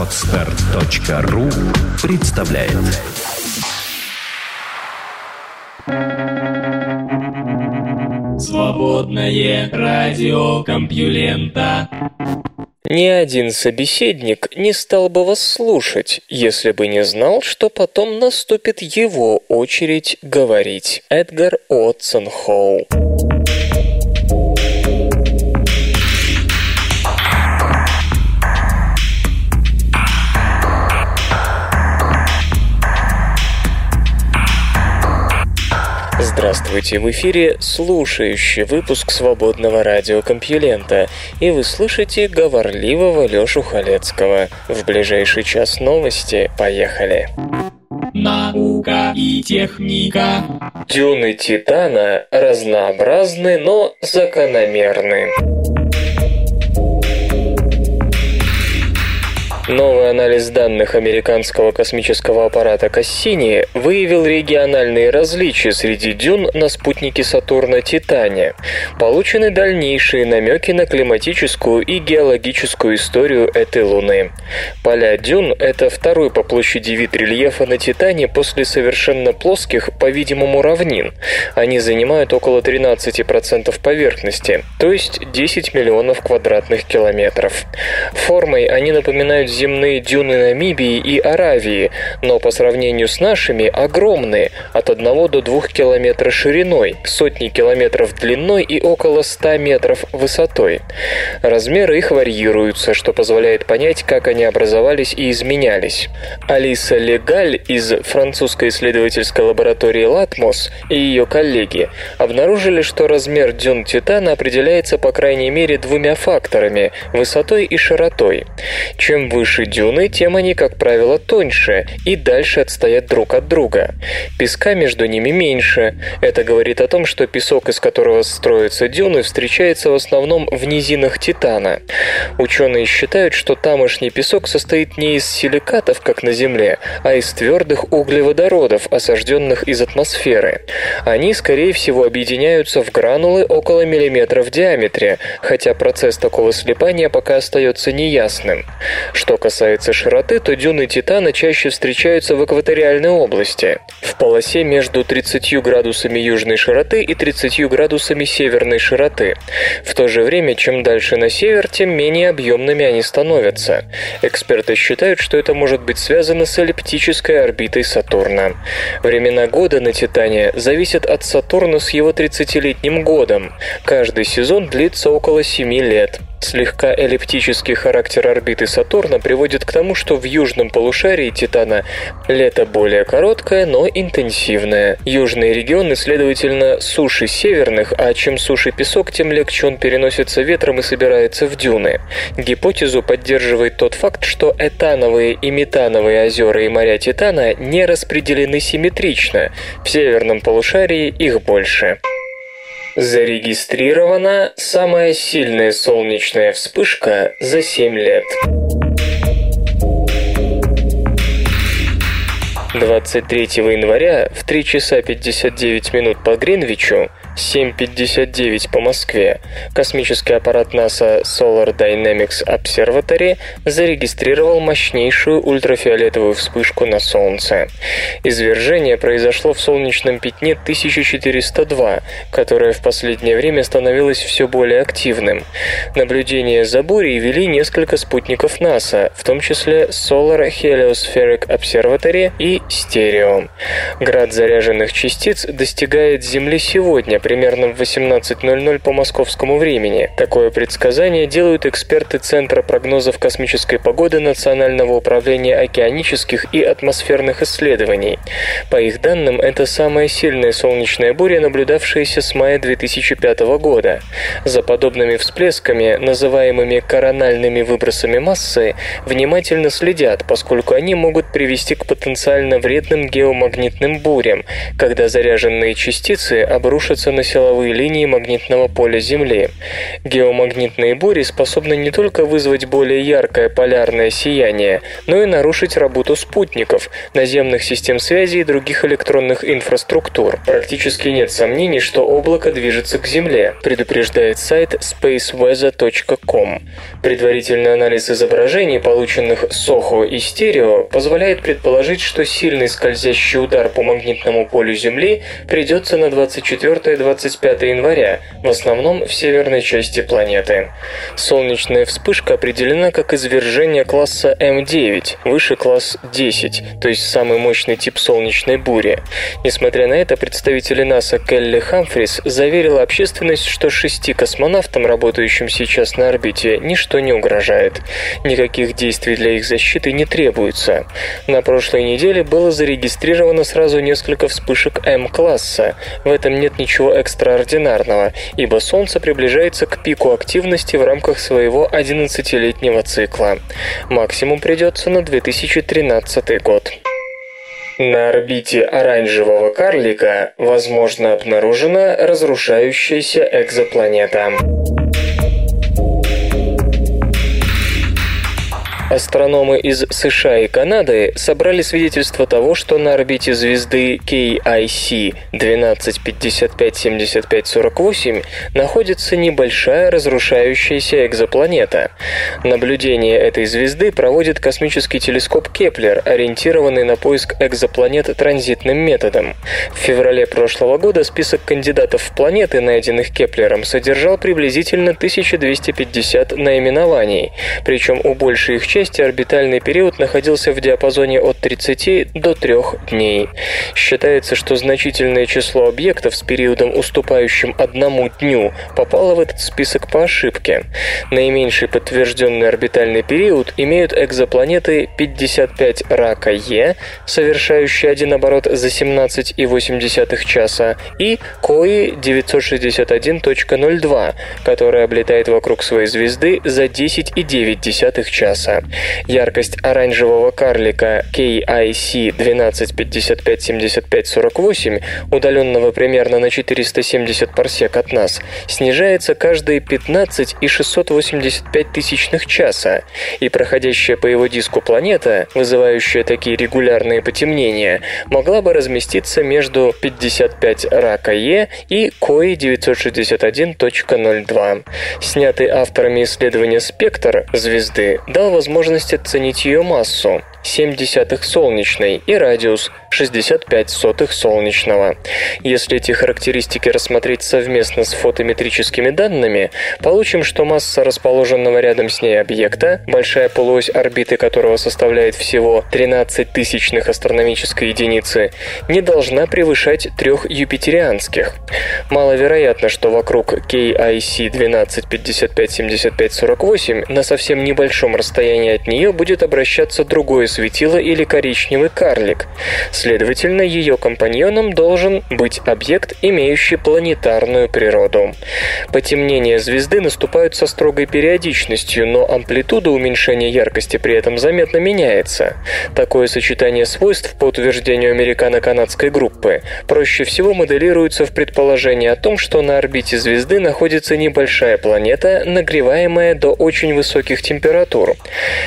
Отстар.ру представляет Свободное радио Компьюлента Ни один собеседник не стал бы вас слушать, если бы не знал, что потом наступит его очередь говорить. Эдгар Отсон Хоу. Здравствуйте, в эфире слушающий выпуск свободного радиокомпьюлента, и вы слышите говорливого Лёшу Халецкого. В ближайший час новости. Поехали! Наука и техника. Дюны Титана разнообразны, но закономерны. Новый анализ данных американского космического аппарата Кассини выявил региональные различия среди дюн на спутнике Сатурна Титане. Получены дальнейшие намеки на климатическую и геологическую историю этой Луны. Поля дюн – это второй по площади вид рельефа на Титане после совершенно плоских, по-видимому, равнин. Они занимают около 13% поверхности, то есть 10 миллионов квадратных километров. Формой они напоминают земные дюны Намибии и Аравии, но по сравнению с нашими огромные, от 1 до 2 километра шириной, сотни километров длиной и около 100 метров высотой. Размеры их варьируются, что позволяет понять, как они образовались и изменялись. Алиса Легаль из французской исследовательской лаборатории Латмос и ее коллеги обнаружили, что размер дюн Титана определяется по крайней мере двумя факторами – высотой и широтой. Чем выше выше дюны, тем они, как правило, тоньше и дальше отстоят друг от друга. Песка между ними меньше. Это говорит о том, что песок, из которого строятся дюны, встречается в основном в низинах Титана. Ученые считают, что тамошний песок состоит не из силикатов, как на Земле, а из твердых углеводородов, осажденных из атмосферы. Они, скорее всего, объединяются в гранулы около миллиметра в диаметре, хотя процесс такого слипания пока остается неясным. Что касается широты, то дюны Титана чаще встречаются в экваториальной области, в полосе между 30 градусами южной широты и 30 градусами северной широты. В то же время, чем дальше на север, тем менее объемными они становятся. Эксперты считают, что это может быть связано с эллиптической орбитой Сатурна. Времена года на Титане зависят от Сатурна с его 30-летним годом. Каждый сезон длится около 7 лет. Слегка эллиптический характер орбиты Сатурна приводит к тому, что в южном полушарии Титана лето более короткое, но интенсивное. Южные регионы, следовательно, суши северных, а чем суше песок, тем легче он переносится ветром и собирается в дюны. Гипотезу поддерживает тот факт, что этановые и метановые озера и моря Титана не распределены симметрично. В северном полушарии их больше. Зарегистрирована самая сильная солнечная вспышка за 7 лет. 23 января в 3 часа 59 минут по Гринвичу 7.59 по Москве, космический аппарат НАСА Solar Dynamics Observatory зарегистрировал мощнейшую ультрафиолетовую вспышку на Солнце. Извержение произошло в солнечном пятне 1402, которое в последнее время становилось все более активным. Наблюдение за бурей вели несколько спутников НАСА, в том числе Solar Heliospheric Observatory и Stereo. Град заряженных частиц достигает Земли сегодня, примерно в 18.00 по московскому времени. Такое предсказание делают эксперты Центра прогнозов космической погоды Национального управления океанических и атмосферных исследований. По их данным, это самая сильная солнечная буря, наблюдавшаяся с мая 2005 года. За подобными всплесками, называемыми корональными выбросами массы, внимательно следят, поскольку они могут привести к потенциально вредным геомагнитным бурям, когда заряженные частицы обрушатся на на силовые линии магнитного поля Земли. Геомагнитные бури способны не только вызвать более яркое полярное сияние, но и нарушить работу спутников, наземных систем связи и других электронных инфраструктур. Практически нет сомнений, что облако движется к Земле, предупреждает сайт spaceweather.com. Предварительный анализ изображений, полученных SOHO и стерео, позволяет предположить, что сильный скользящий удар по магнитному полю Земли придется на 24-25 января, в основном в северной части планеты. Солнечная вспышка определена как извержение класса М9, выше класс 10, то есть самый мощный тип солнечной бури. Несмотря на это, представители НАСА Келли Хамфрис заверила общественность, что шести космонавтам, работающим сейчас на орбите, ничто не угрожает. Никаких действий для их защиты не требуется. На прошлой неделе было зарегистрировано сразу несколько вспышек М-класса. В этом нет ничего экстраординарного, ибо Солнце приближается к пику активности в рамках своего 11-летнего цикла. Максимум придется на 2013 год. На орбите оранжевого карлика, возможно, обнаружена разрушающаяся экзопланета. Астрономы из США и Канады собрали свидетельство того, что на орбите звезды KIC 12557548 находится небольшая разрушающаяся экзопланета. Наблюдение этой звезды проводит космический телескоп Кеплер, ориентированный на поиск экзопланет транзитным методом. В феврале прошлого года список кандидатов в планеты, найденных Кеплером, содержал приблизительно 1250 наименований, причем у большей их части части орбитальный период находился в диапазоне от 30 до 3 дней. Считается, что значительное число объектов с периодом, уступающим одному дню, попало в этот список по ошибке. Наименьший подтвержденный орбитальный период имеют экзопланеты 55 Рака Е, совершающие один оборот за 17,8 часа, и Кои 961.02, которая облетает вокруг своей звезды за 10,9 часа. Яркость оранжевого карлика KIC 12557548, удаленного примерно на 470 парсек от нас, снижается каждые 15 и 685 тысячных часа, и проходящая по его диску планета, вызывающая такие регулярные потемнения, могла бы разместиться между 55 рака Е и КОИ 961.02. Снятый авторами исследования спектр звезды дал возможность возможность оценить ее массу, 7 десятых солнечной и радиус 65 сотых солнечного. Если эти характеристики рассмотреть совместно с фотометрическими данными, получим, что масса расположенного рядом с ней объекта, большая полуось орбиты которого составляет всего 13 тысячных астрономической единицы, не должна превышать трех юпитерианских. Маловероятно, что вокруг KIC 12557548 на совсем небольшом расстоянии от нее будет обращаться другое светило или коричневый карлик. Следовательно, ее компаньоном должен быть объект, имеющий планетарную природу. Потемнения звезды наступают со строгой периодичностью, но амплитуда уменьшения яркости при этом заметно меняется. Такое сочетание свойств, по утверждению американо-канадской группы, проще всего моделируется в предположении о том, что на орбите звезды находится небольшая планета, нагреваемая до очень высоких температур.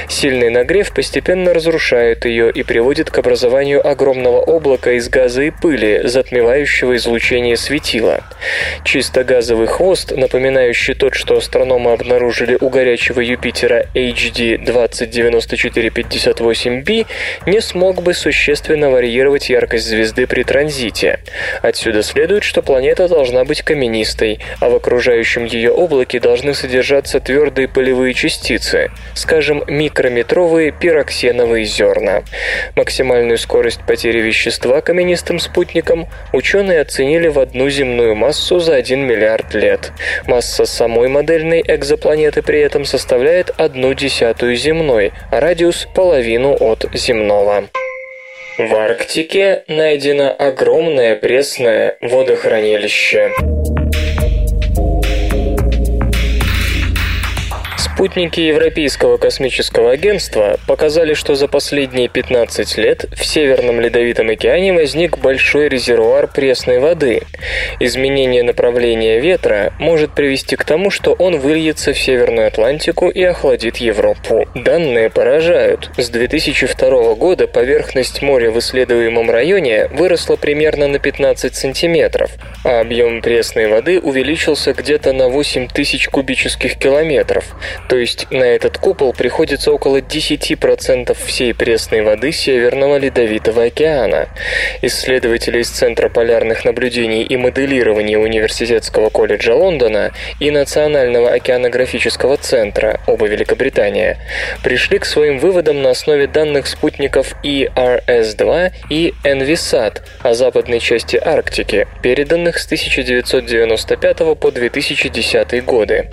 Сильный нагрев постепенно разрушает ее и приводит к образованию огромного облака из газа и пыли, затмевающего излучение светила. Чисто газовый хвост, напоминающий тот, что астрономы обнаружили у горячего Юпитера HD 209458b, не смог бы существенно варьировать яркость звезды при транзите. Отсюда следует, что планета должна быть каменистой, а в окружающем ее облаке должны содержаться твердые полевые частицы, скажем, микрометровые пироксеновые зерна. Максимальную скорость потери вещества каменистым спутникам ученые оценили в одну земную массу за 1 миллиард лет. Масса самой модельной экзопланеты при этом составляет одну десятую земной, а радиус – половину от земного. В Арктике найдено огромное пресное водохранилище. Спутники Европейского космического агентства показали, что за последние 15 лет в Северном Ледовитом океане возник большой резервуар пресной воды. Изменение направления ветра может привести к тому, что он выльется в Северную Атлантику и охладит Европу. Данные поражают. С 2002 года поверхность моря в исследуемом районе выросла примерно на 15 сантиметров, а объем пресной воды увеличился где-то на 8 тысяч кубических километров. То есть на этот купол приходится около 10% всей пресной воды Северного Ледовитого океана. Исследователи из Центра полярных наблюдений и моделирования Университетского колледжа Лондона и Национального океанографического центра, оба Великобритания, пришли к своим выводам на основе данных спутников ERS-2 и ENVISAT о западной части Арктики, переданных с 1995 по 2010 годы.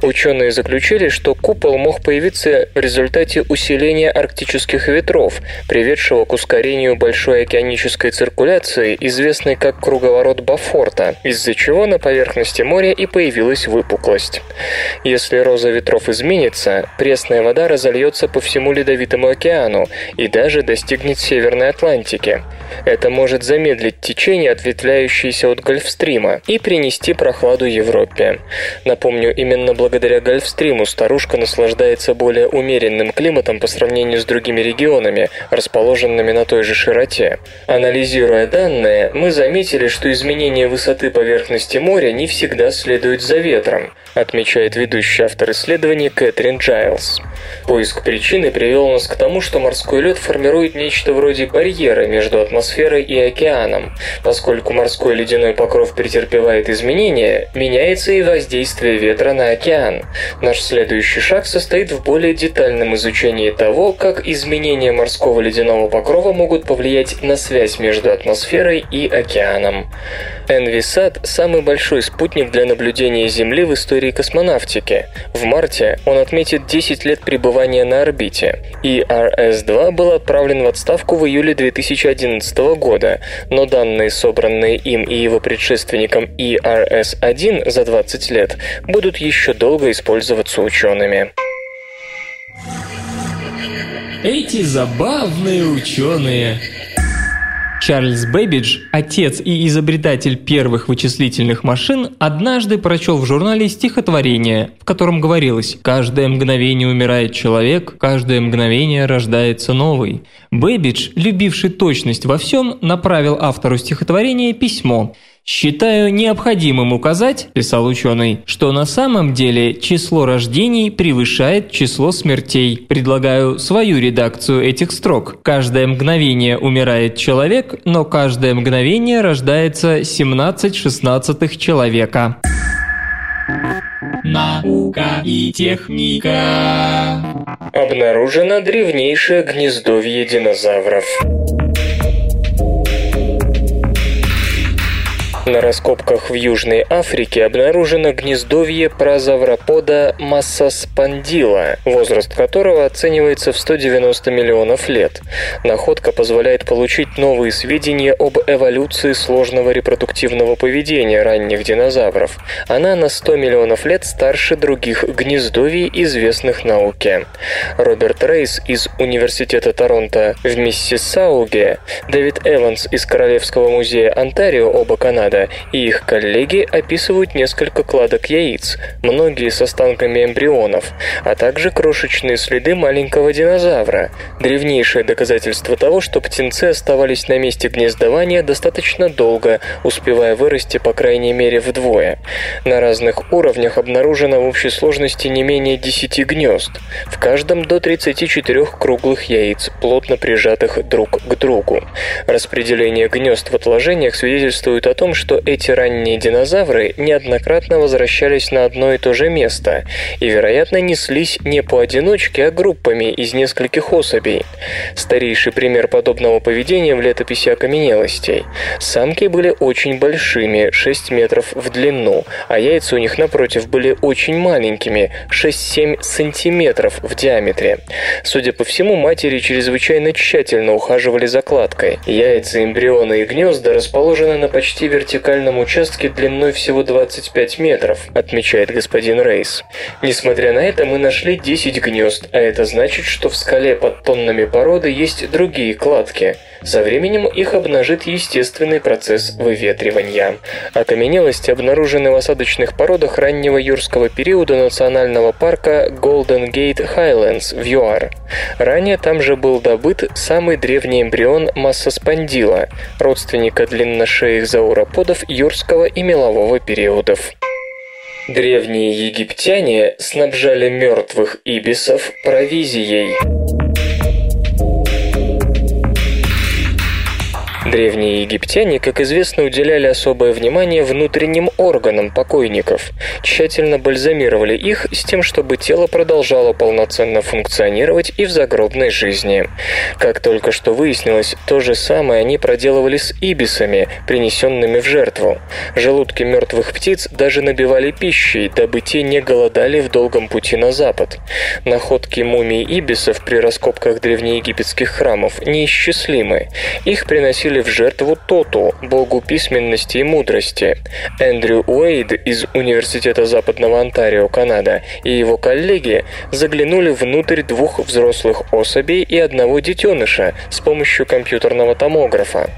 Ученые заключили, что купол мог появиться в результате усиления арктических ветров, приведшего к ускорению большой океанической циркуляции, известной как круговорот Бафорта, из-за чего на поверхности моря и появилась выпуклость. Если роза ветров изменится, пресная вода разольется по всему Ледовитому океану и даже достигнет Северной Атлантики. Это может замедлить течение, ответвляющееся от Гольфстрима, и принести прохладу Европе. Напомню, именно благодаря Гольфстриму старушка наслаждается более умеренным климатом по сравнению с другими регионами, расположенными на той же широте. Анализируя данные, мы заметили, что изменение высоты поверхности моря не всегда следует за ветром, отмечает ведущий автор исследования Кэтрин Джайлз. Поиск причины привел нас к тому, что морской лед формирует нечто вроде барьера между атмосферой и океаном. Поскольку морской ледяной покров претерпевает изменения, меняется и воздействие ветра на океан. Наш следующий шаг состоит в более детальном изучении того, как изменения морского ледяного покрова могут повлиять на связь между атмосферой и океаном. Envisat – самый большой спутник для наблюдения Земли в истории космонавтики. В марте он отметит 10 лет пребывания на орбите. ERS-2 был отправлен в отставку в июле 2011 года, но данные, собранные им и его предшественником ERS-1 за 20 лет, будут еще долго использоваться учеными. Эти забавные ученые. Чарльз Бэббидж, отец и изобретатель первых вычислительных машин, однажды прочел в журнале стихотворение, в котором говорилось «Каждое мгновение умирает человек, каждое мгновение рождается новый». Бэббидж, любивший точность во всем, направил автору стихотворения письмо – «Считаю необходимым указать, – писал ученый, – что на самом деле число рождений превышает число смертей. Предлагаю свою редакцию этих строк. Каждое мгновение умирает человек, но каждое мгновение рождается 17 шестнадцатых человека». Наука и техника. Обнаружено древнейшее гнездовье динозавров. На раскопках в Южной Африке обнаружено гнездовье прозавропода массаспандила, возраст которого оценивается в 190 миллионов лет. Находка позволяет получить новые сведения об эволюции сложного репродуктивного поведения ранних динозавров. Она на 100 миллионов лет старше других гнездовий, известных науке. Роберт Рейс из Университета Торонто в Миссисауге, Дэвид Эванс из Королевского музея Онтарио, оба Канада, года, и их коллеги описывают несколько кладок яиц, многие с останками эмбрионов, а также крошечные следы маленького динозавра. Древнейшее доказательство того, что птенцы оставались на месте гнездования достаточно долго, успевая вырасти по крайней мере вдвое. На разных уровнях обнаружено в общей сложности не менее 10 гнезд, в каждом до 34 круглых яиц, плотно прижатых друг к другу. Распределение гнезд в отложениях свидетельствует о том, что что эти ранние динозавры неоднократно возвращались на одно и то же место и, вероятно, неслись не поодиночке, а группами из нескольких особей. Старейший пример подобного поведения в летописи окаменелостей. Самки были очень большими, 6 метров в длину, а яйца у них, напротив, были очень маленькими, 6-7 сантиметров в диаметре. Судя по всему, матери чрезвычайно тщательно ухаживали за кладкой. Яйца, эмбрионы и гнезда расположены на почти вертикальном вертикальном участке длиной всего 25 метров, отмечает господин Рейс. Несмотря на это, мы нашли 10 гнезд, а это значит, что в скале под тоннами породы есть другие кладки. Со временем их обнажит естественный процесс выветривания. Окаменелости обнаружены в осадочных породах раннего юрского периода национального парка Golden Gate Highlands в ЮАР. Ранее там же был добыт самый древний эмбрион массоспондила, родственника длинношеих зауроподов юрского и мелового периодов. Древние египтяне снабжали мертвых ибисов провизией. Древние египтяне, как известно, уделяли особое внимание внутренним органам покойников, тщательно бальзамировали их с тем, чтобы тело продолжало полноценно функционировать и в загробной жизни. Как только что выяснилось, то же самое они проделывали с ибисами, принесенными в жертву. Желудки мертвых птиц даже набивали пищей, дабы те не голодали в долгом пути на запад. Находки мумий ибисов при раскопках древнеегипетских храмов неисчислимы. Их приносили приносили в жертву Тоту, богу письменности и мудрости. Эндрю Уэйд из Университета Западного Онтарио, Канада, и его коллеги заглянули внутрь двух взрослых особей и одного детеныша с помощью компьютерного томографа.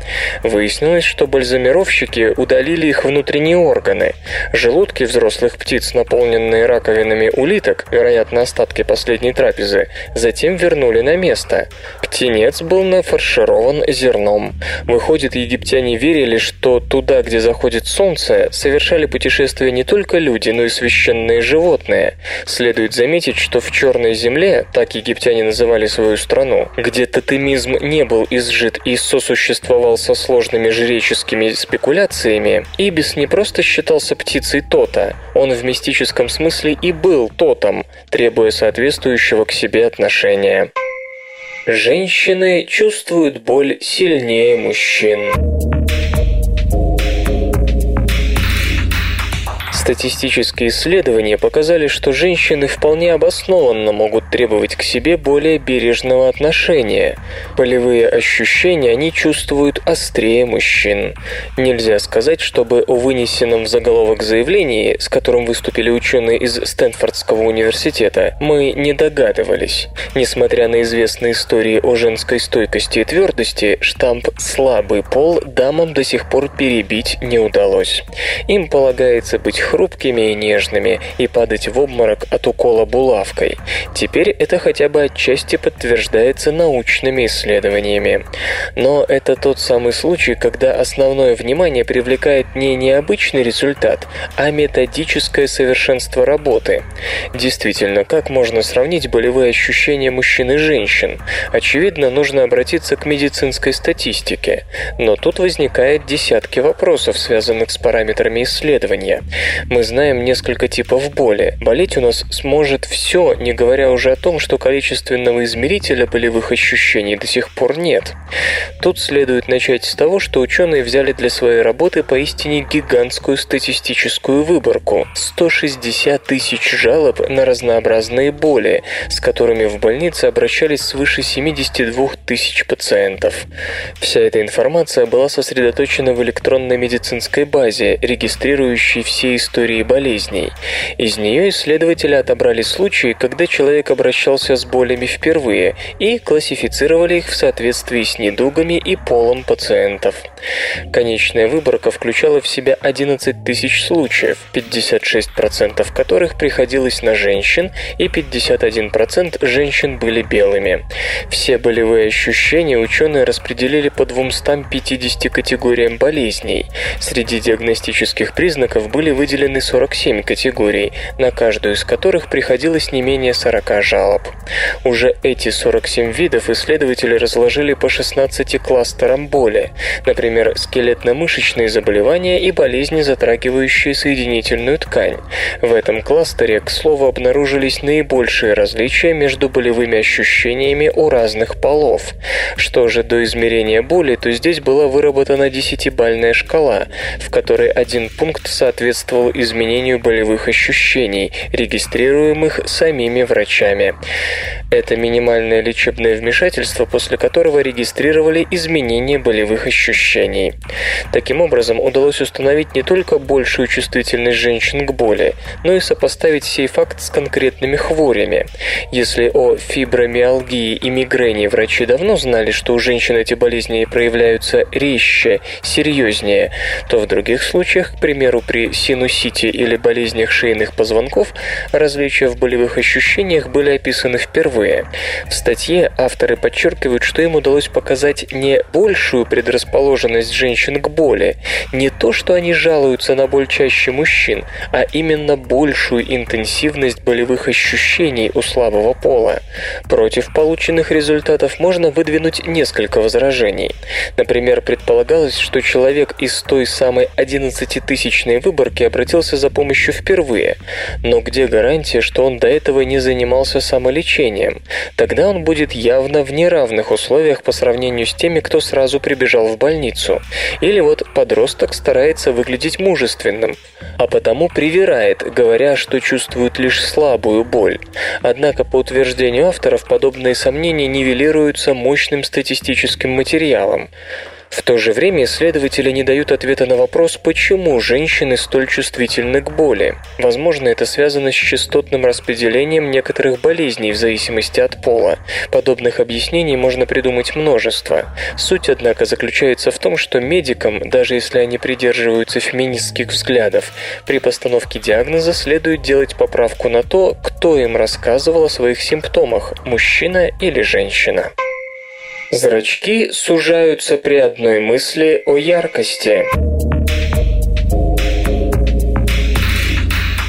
Выяснилось, что бальзамировщики удалили их внутренние органы. Желудки взрослых птиц, наполненные раковинами улиток, вероятно, остатки последней трапезы, затем вернули на место. Птенец был нафарширован зерном. Выходит, египтяне верили, что туда, где заходит солнце, совершали путешествия не только люди, но и священные животные. Следует заметить, что в Черной земле, так египтяне называли свою страну, где тотемизм не был изжит и сосуществовал со сложными жреческими спекуляциями, Ибис не просто считался птицей Тота, он в мистическом смысле и был Тотом, требуя соответствующего к себе отношения. Женщины чувствуют боль сильнее мужчин. Статистические исследования показали, что женщины вполне обоснованно могут требовать к себе более бережного отношения. Полевые ощущения они чувствуют острее мужчин. Нельзя сказать, чтобы о вынесенном в заголовок заявлении, с которым выступили ученые из Стэнфордского университета, мы не догадывались. Несмотря на известные истории о женской стойкости и твердости, штамп «слабый пол» дамам до сих пор перебить не удалось. Им полагается быть хрупкими, хрупкими и нежными и падать в обморок от укола булавкой. Теперь это хотя бы отчасти подтверждается научными исследованиями. Но это тот самый случай, когда основное внимание привлекает не необычный результат, а методическое совершенство работы. Действительно, как можно сравнить болевые ощущения мужчин и женщин? Очевидно, нужно обратиться к медицинской статистике. Но тут возникает десятки вопросов, связанных с параметрами исследования. Мы знаем несколько типов боли. Болеть у нас сможет все, не говоря уже о том, что количественного измерителя болевых ощущений до сих пор нет. Тут следует начать с того, что ученые взяли для своей работы поистине гигантскую статистическую выборку – 160 тысяч жалоб на разнообразные боли, с которыми в больнице обращались свыше 72 тысяч пациентов. Вся эта информация была сосредоточена в электронной медицинской базе, регистрирующей все истории истории болезней. Из нее исследователи отобрали случаи, когда человек обращался с болями впервые и классифицировали их в соответствии с недугами и полом пациентов. Конечная выборка включала в себя 11 тысяч случаев, 56% которых приходилось на женщин и 51% женщин были белыми. Все болевые ощущения ученые распределили по 250 категориям болезней. Среди диагностических признаков были выделены выделены 47 категорий, на каждую из которых приходилось не менее 40 жалоб. Уже эти 47 видов исследователи разложили по 16 кластерам боли, например, скелетно-мышечные заболевания и болезни, затрагивающие соединительную ткань. В этом кластере, к слову, обнаружились наибольшие различия между болевыми ощущениями у разных полов. Что же до измерения боли, то здесь была выработана десятибальная шкала, в которой один пункт соответствовал изменению болевых ощущений, регистрируемых самими врачами. Это минимальное лечебное вмешательство, после которого регистрировали изменения болевых ощущений. Таким образом, удалось установить не только большую чувствительность женщин к боли, но и сопоставить сей факт с конкретными хворями. Если о фибромиалгии и мигрени врачи давно знали, что у женщин эти болезни проявляются резче, серьезнее, то в других случаях, к примеру, при синусите или болезнях шейных позвонков, различия в болевых ощущениях были описаны впервые. В статье авторы подчеркивают, что им удалось показать не большую предрасположенность женщин к боли, не то, что они жалуются на боль чаще мужчин, а именно большую интенсивность болевых ощущений у слабого пола. Против полученных результатов можно выдвинуть несколько возражений. Например, предполагалось, что человек из той самой 11-тысячной выборки обратился за помощью впервые. Но где гарантия, что он до этого не занимался самолечением? Тогда он будет явно в неравных условиях по сравнению с теми, кто сразу прибежал в больницу. Или вот подросток старается выглядеть мужественным, а потому привирает, говоря, что чувствует лишь слабую боль. Однако, по утверждению авторов, подобные сомнения нивелируются мощным статистическим материалом. В то же время исследователи не дают ответа на вопрос, почему женщины столь чувствительны к боли. Возможно, это связано с частотным распределением некоторых болезней в зависимости от пола. Подобных объяснений можно придумать множество. Суть, однако, заключается в том, что медикам, даже если они придерживаются феминистских взглядов, при постановке диагноза следует делать поправку на то, кто им рассказывал о своих симптомах – мужчина или женщина. Зрачки сужаются при одной мысли о яркости.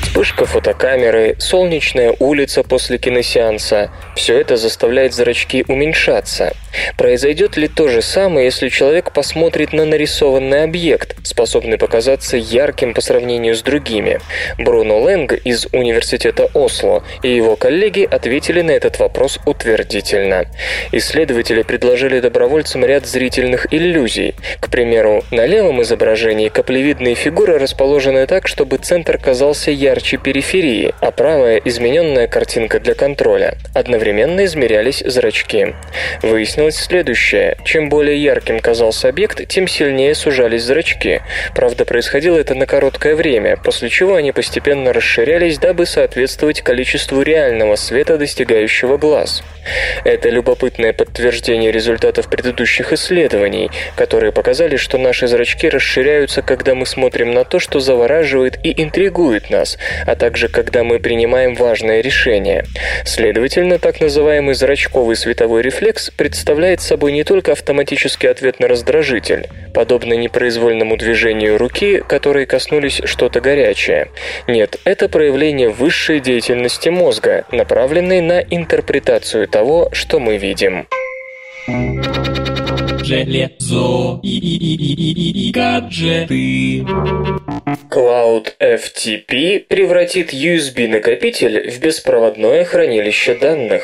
Вспышка фотокамеры, солнечная улица после киносеанса – все это заставляет зрачки уменьшаться. Произойдет ли то же самое, если человек посмотрит на нарисованный объект, способный показаться ярким по сравнению с другими? Бруно Лэнг из Университета Осло и его коллеги ответили на этот вопрос утвердительно. Исследователи предложили добровольцам ряд зрительных иллюзий. К примеру, на левом изображении каплевидные фигуры расположены так, чтобы центр казался ярче периферии, а правая – измененная картинка для контроля. Одновременно измерялись зрачки. Выяснилось следующее. Чем более ярким казался объект, тем сильнее сужались зрачки. Правда, происходило это на короткое время, после чего они постепенно расширялись, дабы соответствовать количеству реального света, достигающего глаз. Это любопытное подтверждение результатов предыдущих исследований, которые показали, что наши зрачки расширяются, когда мы смотрим на то, что завораживает и интригует нас, а также когда мы принимаем важное решение. Следовательно, так называемый зрачковый световой рефлекс представляет собой не только автоматический ответ на раздражитель, подобно непроизвольному движению руки, которые коснулись что-то горячее. Нет, это проявление высшей деятельности мозга, направленной на интерпретацию того, что мы видим. Железо и, и, и, и, и, и гаджеты. Cloud FTP превратит USB-накопитель в беспроводное хранилище данных.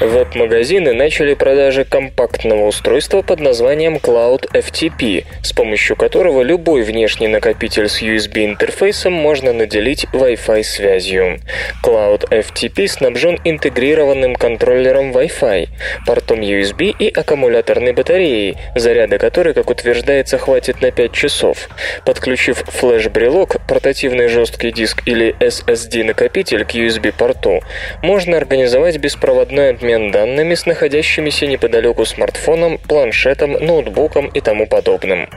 Веб-магазины начали продажи компактного устройства под названием Cloud FTP, с помощью которого любой внешний накопитель с USB-интерфейсом можно наделить Wi-Fi связью. Cloud FTP снабжен интегрированным контроллером Wi-Fi, портом USB и аккумуляторной батареей, заряда которой, как утверждается, хватит на 5 часов. Подключив флеш-брелок, портативный жесткий диск или SSD-накопитель к USB-порту, можно организовать беспроводной обмен обмен данными с находящимися неподалеку смартфоном, планшетом, ноутбуком и тому подобным.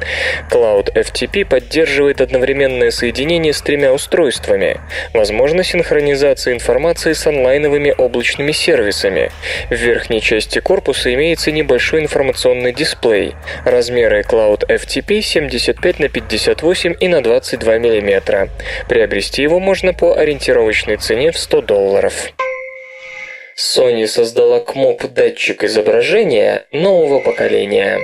Cloud FTP поддерживает одновременное соединение с тремя устройствами. Возможно синхронизация информации с онлайновыми облачными сервисами. В верхней части корпуса имеется небольшой информационный дисплей. Размеры Cloud FTP 75 на 58 и на 22 мм. Приобрести его можно по ориентировочной цене в 100 долларов. Sony создала КМОП-датчик изображения нового поколения.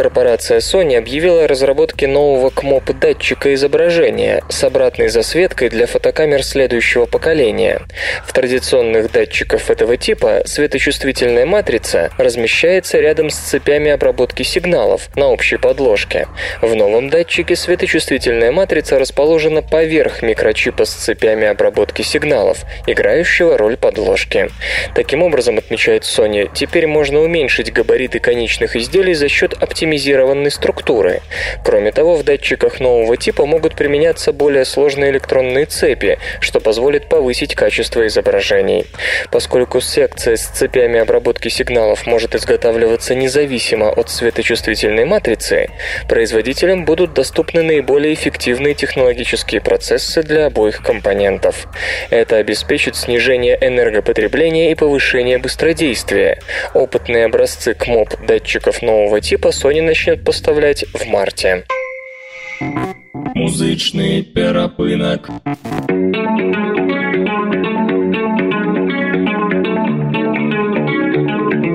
Корпорация Sony объявила о разработке нового КМОП-датчика изображения с обратной засветкой для фотокамер следующего поколения. В традиционных датчиках этого типа светочувствительная матрица размещается рядом с цепями обработки сигналов на общей подложке. В новом датчике светочувствительная матрица расположена поверх микрочипа с цепями обработки сигналов, играющего роль подложки. Таким образом, отмечает Sony, теперь можно уменьшить габариты конечных изделий за счет оптимизированной структуры. Кроме того, в датчиках нового типа могут применяться более сложные электронные цепи, что позволит повысить качество изображений. Поскольку секция с цепями обработки сигналов может изготавливаться независимо от светочувствительной матрицы, производителям будут доступны наиболее эффективные технологические процессы для обоих компонентов. Это обеспечит снижение энергопотребления и повышение быстродействия. Опытные образцы КМОП датчиков нового типа Sony начнет поставлять в марте. Музычный перапынок.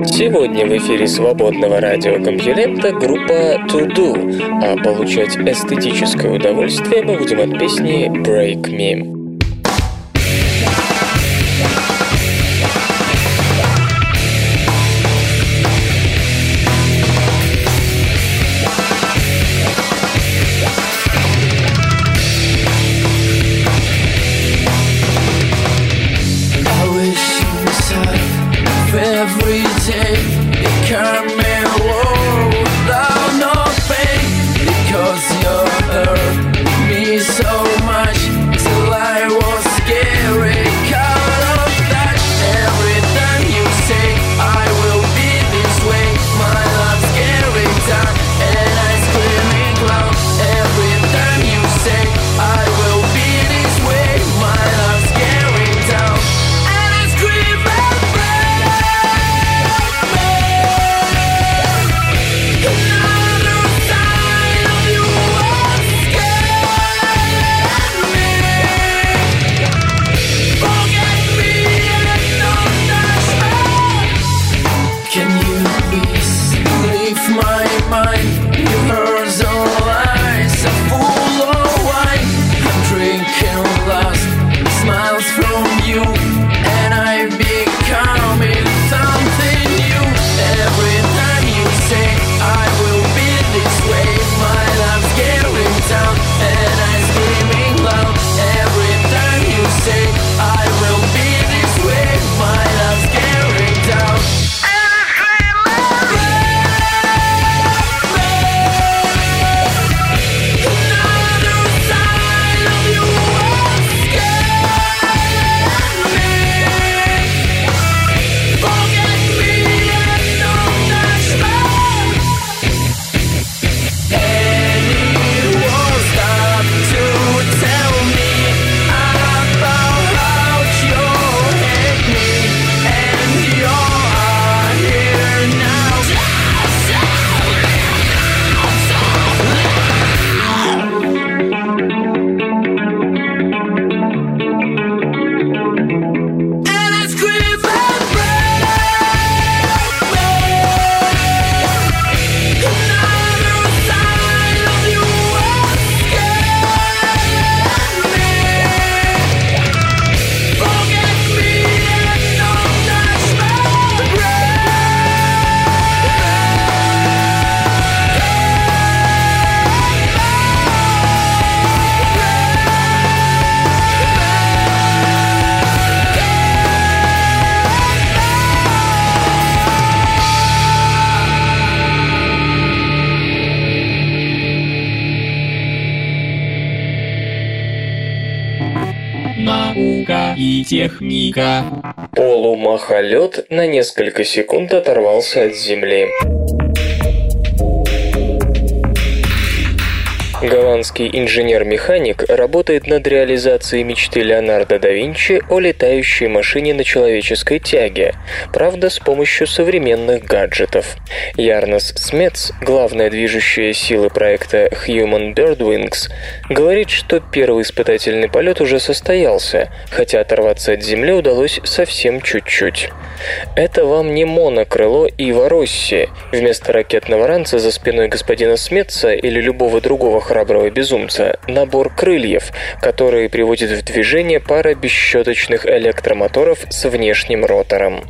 Сегодня в эфире свободного радиокомпьюлента группа To Do, а получать эстетическое удовольствие мы будем от песни Break Me. Техника. Полумахолет на несколько секунд оторвался от земли. Голландский инженер-механик работает над реализацией мечты Леонардо да Винчи о летающей машине на человеческой тяге, правда, с помощью современных гаджетов. Ярнос Смец, главная движущая сила проекта Human Birdwings, говорит, что первый испытательный полет уже состоялся, хотя оторваться от Земли удалось совсем чуть-чуть. Это вам не монокрыло Ива Росси. Вместо ракетного ранца за спиной господина Сметца или любого другого храброго безумца набор крыльев, которые приводит в движение пара бесщеточных электромоторов с внешним ротором.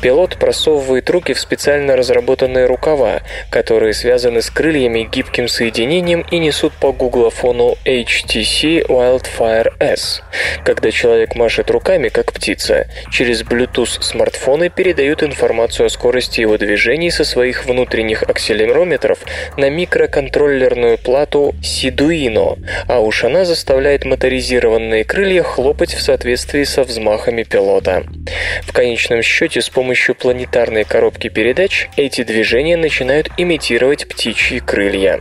Пилот просовывает руки в специально разработанные рукава, которые связаны с крыльями гибким соединением и несут по гуглофону HTC Wildfire S. Когда человек машет руками, как птица, через Bluetooth смартфоны передают информацию о скорости его движений со своих внутренних акселерометров на микроконтроллерную плату Сидуино, а уж она заставляет моторизированные крылья хлопать в соответствии со взмахами пилота. В конечном счете, с помощью планетарной коробки передач эти движения начинают имитировать птичьи крылья.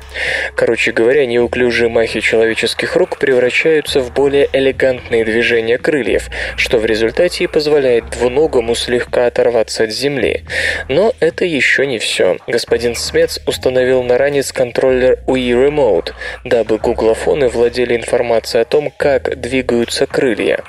Короче говоря, неуклюжие махи человеческих рук превращаются в более элегантные движения крыльев, что в результате и позволяет двуногому слегка оторваться от земли. Но это еще не все. Господин Смец установил на ранец контроллер Wii Remote, дабы гуглофоны владели информацией о том, как двигаются крылья.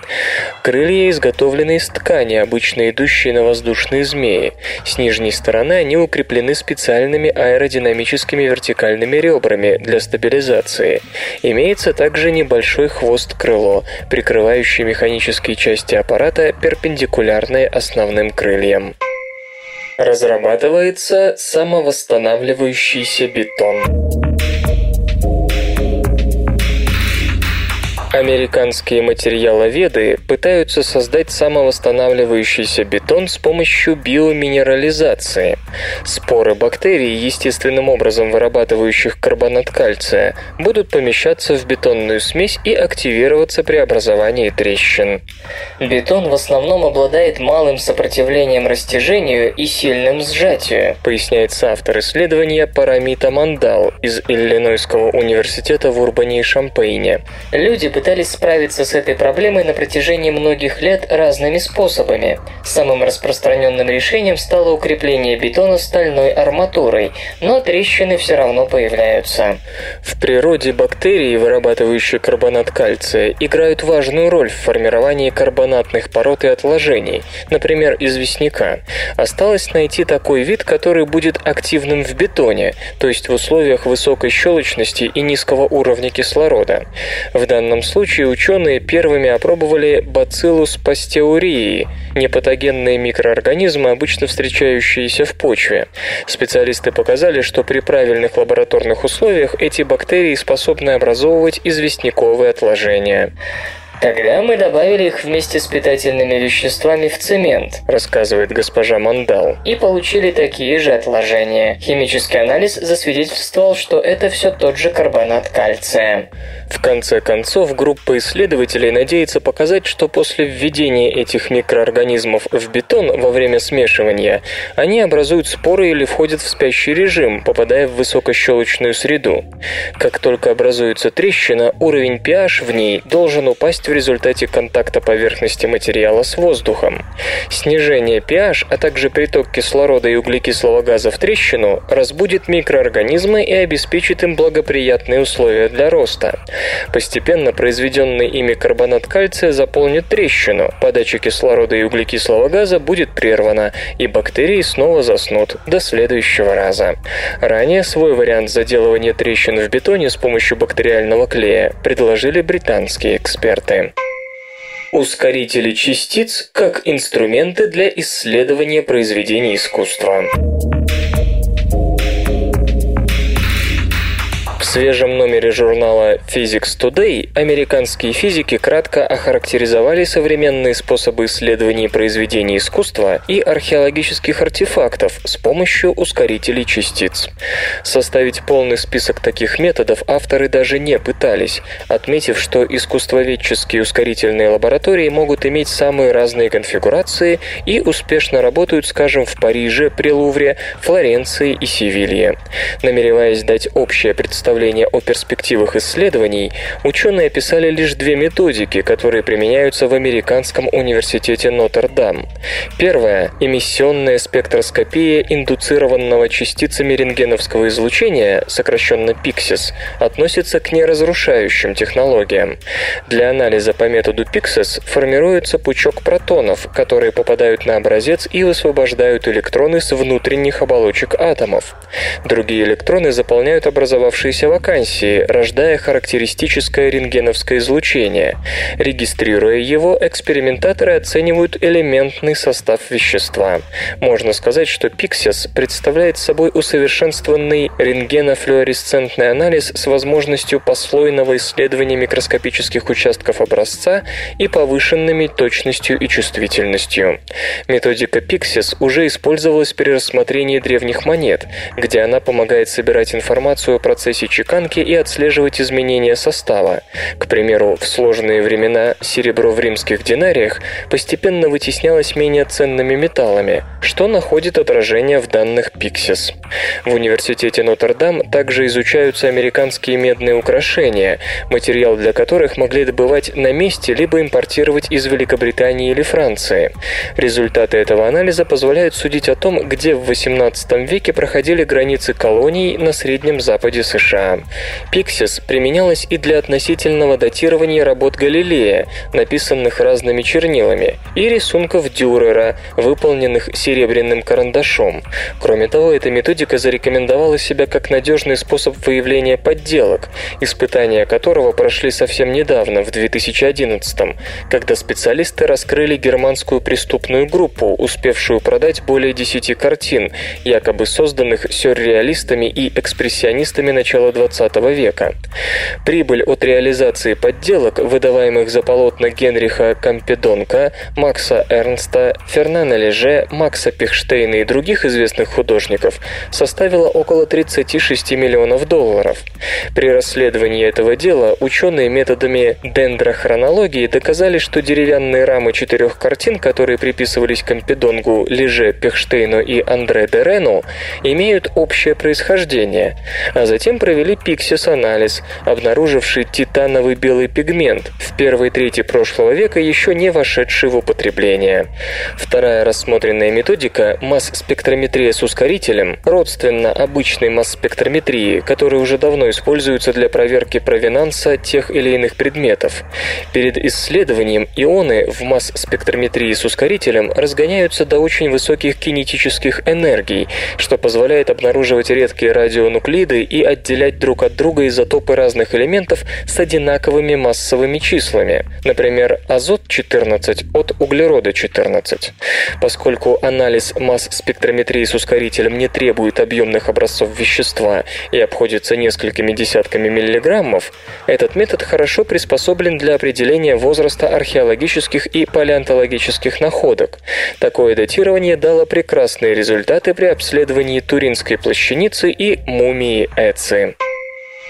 Крылья изготовлены из ткани, обычно идущей на воздушные змеи. С нижней стороны они укреплены специальными аэродинамическими вертикальными ребрами для стабилизации. Имеется также небольшой хвост-крыло, прикрывающий механические части аппарата, перпендикулярные основным крыльям. Разрабатывается самовосстанавливающийся бетон. Американские материаловеды пытаются создать самовосстанавливающийся бетон с помощью биоминерализации. Споры бактерий, естественным образом вырабатывающих карбонат кальция, будут помещаться в бетонную смесь и активироваться при образовании трещин. Бетон в основном обладает малым сопротивлением растяжению и сильным сжатию, поясняет автор исследования Парамита Мандал из Иллинойского университета в Урбане и Шампейне. Люди пытались справиться с этой проблемой на протяжении многих лет разными способами. Самым распространенным решением стало укрепление бетона стальной арматурой, но трещины все равно появляются. В природе бактерии, вырабатывающие карбонат кальция, играют важную роль в формировании карбонатных пород и отложений, например, известняка. Осталось найти такой вид, который будет активным в бетоне, то есть в условиях высокой щелочности и низкого уровня кислорода. В данном случае ученые первыми опробовали бациллус пастеурии, непатогенные микроорганизмы, обычно встречающиеся в почве. Специалисты показали, что при правильных лабораторных условиях эти бактерии способны образовывать известняковые отложения. Тогда мы добавили их вместе с питательными веществами в цемент, рассказывает госпожа Мандал. И получили такие же отложения. Химический анализ засвидетельствовал, что это все тот же карбонат кальция. В конце концов, группа исследователей надеется показать, что после введения этих микроорганизмов в бетон во время смешивания, они образуют споры или входят в спящий режим, попадая в высокощелочную среду. Как только образуется трещина, уровень pH в ней должен упасть в результате контакта поверхности материала с воздухом. Снижение pH, а также приток кислорода и углекислого газа в трещину разбудит микроорганизмы и обеспечит им благоприятные условия для роста. Постепенно произведенный ими карбонат кальция заполнит трещину, подача кислорода и углекислого газа будет прервана, и бактерии снова заснут до следующего раза. Ранее свой вариант заделывания трещин в бетоне с помощью бактериального клея предложили британские эксперты. Ускорители частиц как инструменты для исследования произведений искусства. Свежем номере журнала Physics Today американские физики кратко охарактеризовали современные способы исследования произведений искусства и археологических артефактов с помощью ускорителей частиц. Составить полный список таких методов авторы даже не пытались, отметив, что искусствоведческие ускорительные лаборатории могут иметь самые разные конфигурации и успешно работают, скажем, в Париже, при Лувре, Флоренции и Севилье. Намереваясь дать общее представление представление о перспективах исследований, ученые описали лишь две методики, которые применяются в Американском университете Нотр-Дам. Первая – эмиссионная спектроскопия индуцированного частицами рентгеновского излучения, сокращенно PIXIS, относится к неразрушающим технологиям. Для анализа по методу PIXIS формируется пучок протонов, которые попадают на образец и высвобождают электроны с внутренних оболочек атомов. Другие электроны заполняют образовавшиеся вакансии, рождая характеристическое рентгеновское излучение. Регистрируя его, экспериментаторы оценивают элементный состав вещества. Можно сказать, что PIXIS представляет собой усовершенствованный рентгенофлюоресцентный анализ с возможностью послойного исследования микроскопических участков образца и повышенными точностью и чувствительностью. Методика PIXIS уже использовалась при рассмотрении древних монет, где она помогает собирать информацию о процессе чеканки и отслеживать изменения состава. К примеру, в сложные времена серебро в римских динариях постепенно вытеснялось менее ценными металлами, что находит отражение в данных PIXIS. В университете Нотр-Дам также изучаются американские медные украшения, материал для которых могли добывать на месте либо импортировать из Великобритании или Франции. Результаты этого анализа позволяют судить о том, где в XVIII веке проходили границы колоний на Среднем Западе США. Пиксис применялась и для относительного датирования работ Галилея, написанных разными чернилами, и рисунков Дюрера, выполненных серебряным карандашом. Кроме того, эта методика зарекомендовала себя как надежный способ выявления подделок, испытания которого прошли совсем недавно, в 2011 когда специалисты раскрыли германскую преступную группу, успевшую продать более 10 картин, якобы созданных сюрреалистами и экспрессионистами начала 20 века. Прибыль от реализации подделок, выдаваемых за полотна Генриха Кампедонка, Макса Эрнста, Фернана Леже, Макса Пихштейна и других известных художников, составила около 36 миллионов долларов. При расследовании этого дела ученые методами дендрохронологии доказали, что деревянные рамы четырех картин, которые приписывались Кампедонгу, Леже, Пехштейну и Андре де Рену, имеют общее происхождение, а затем провели пиксис-анализ, обнаруживший титановый белый пигмент, в первой трети прошлого века еще не вошедший в употребление. Вторая рассмотренная методика – масс-спектрометрия с ускорителем, родственна обычной масс-спектрометрии, которая уже давно используется для проверки провинанса тех или иных предметов. Перед исследованием ионы в масс-спектрометрии с ускорителем разгоняются до очень высоких кинетических энергий, что позволяет обнаруживать редкие радионуклиды и отделять друг от друга изотопы разных элементов с одинаковыми массовыми числами, например, азот-14 от углерода-14. Поскольку анализ масс спектрометрии с ускорителем не требует объемных образцов вещества и обходится несколькими десятками миллиграммов, этот метод хорошо приспособлен для определения возраста археологических и палеонтологических находок. Такое датирование дало прекрасные результаты при обследовании Туринской плащаницы и мумии Эци.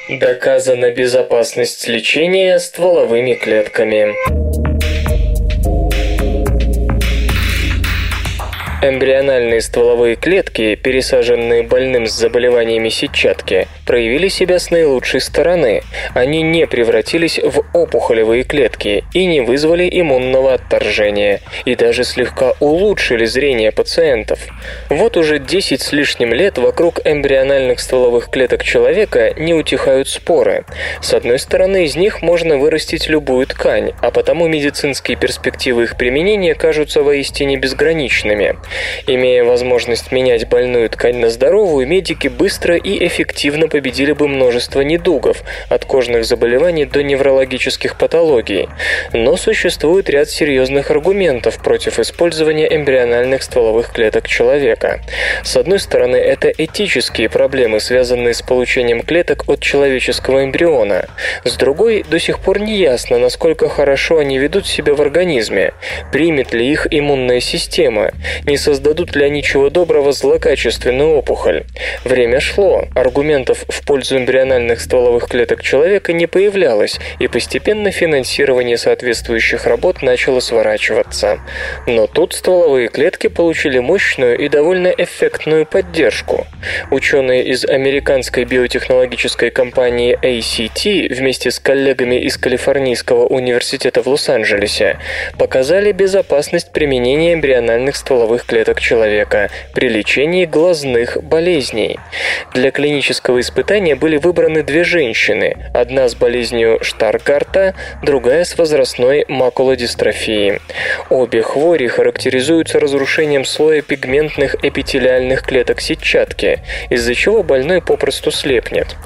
Доказана безопасность лечения стволовыми клетками. Эмбриональные стволовые клетки, пересаженные больным с заболеваниями сетчатки, проявили себя с наилучшей стороны. Они не превратились в опухолевые клетки и не вызвали иммунного отторжения, и даже слегка улучшили зрение пациентов. Вот уже 10 с лишним лет вокруг эмбриональных стволовых клеток человека не утихают споры. С одной стороны, из них можно вырастить любую ткань, а потому медицинские перспективы их применения кажутся воистине безграничными. Имея возможность менять больную ткань на здоровую, медики быстро и эффективно победили бы множество недугов, от кожных заболеваний до неврологических патологий. Но существует ряд серьезных аргументов против использования эмбриональных стволовых клеток человека. С одной стороны, это этические проблемы, связанные с получением клеток от человеческого эмбриона. С другой, до сих пор не ясно, насколько хорошо они ведут себя в организме, примет ли их иммунная система, не не создадут ли они чего доброго злокачественную опухоль. Время шло, аргументов в пользу эмбриональных стволовых клеток человека не появлялось, и постепенно финансирование соответствующих работ начало сворачиваться. Но тут стволовые клетки получили мощную и довольно эффектную поддержку. Ученые из американской биотехнологической компании ACT вместе с коллегами из Калифорнийского университета в Лос-Анджелесе показали безопасность применения эмбриональных стволовых клеток человека при лечении глазных болезней. Для клинического испытания были выбраны две женщины, одна с болезнью Штаргарта, другая с возрастной макулодистрофией. Обе хвори характеризуются разрушением слоя пигментных эпителиальных клеток сетчатки, из-за чего больной попросту слепнет.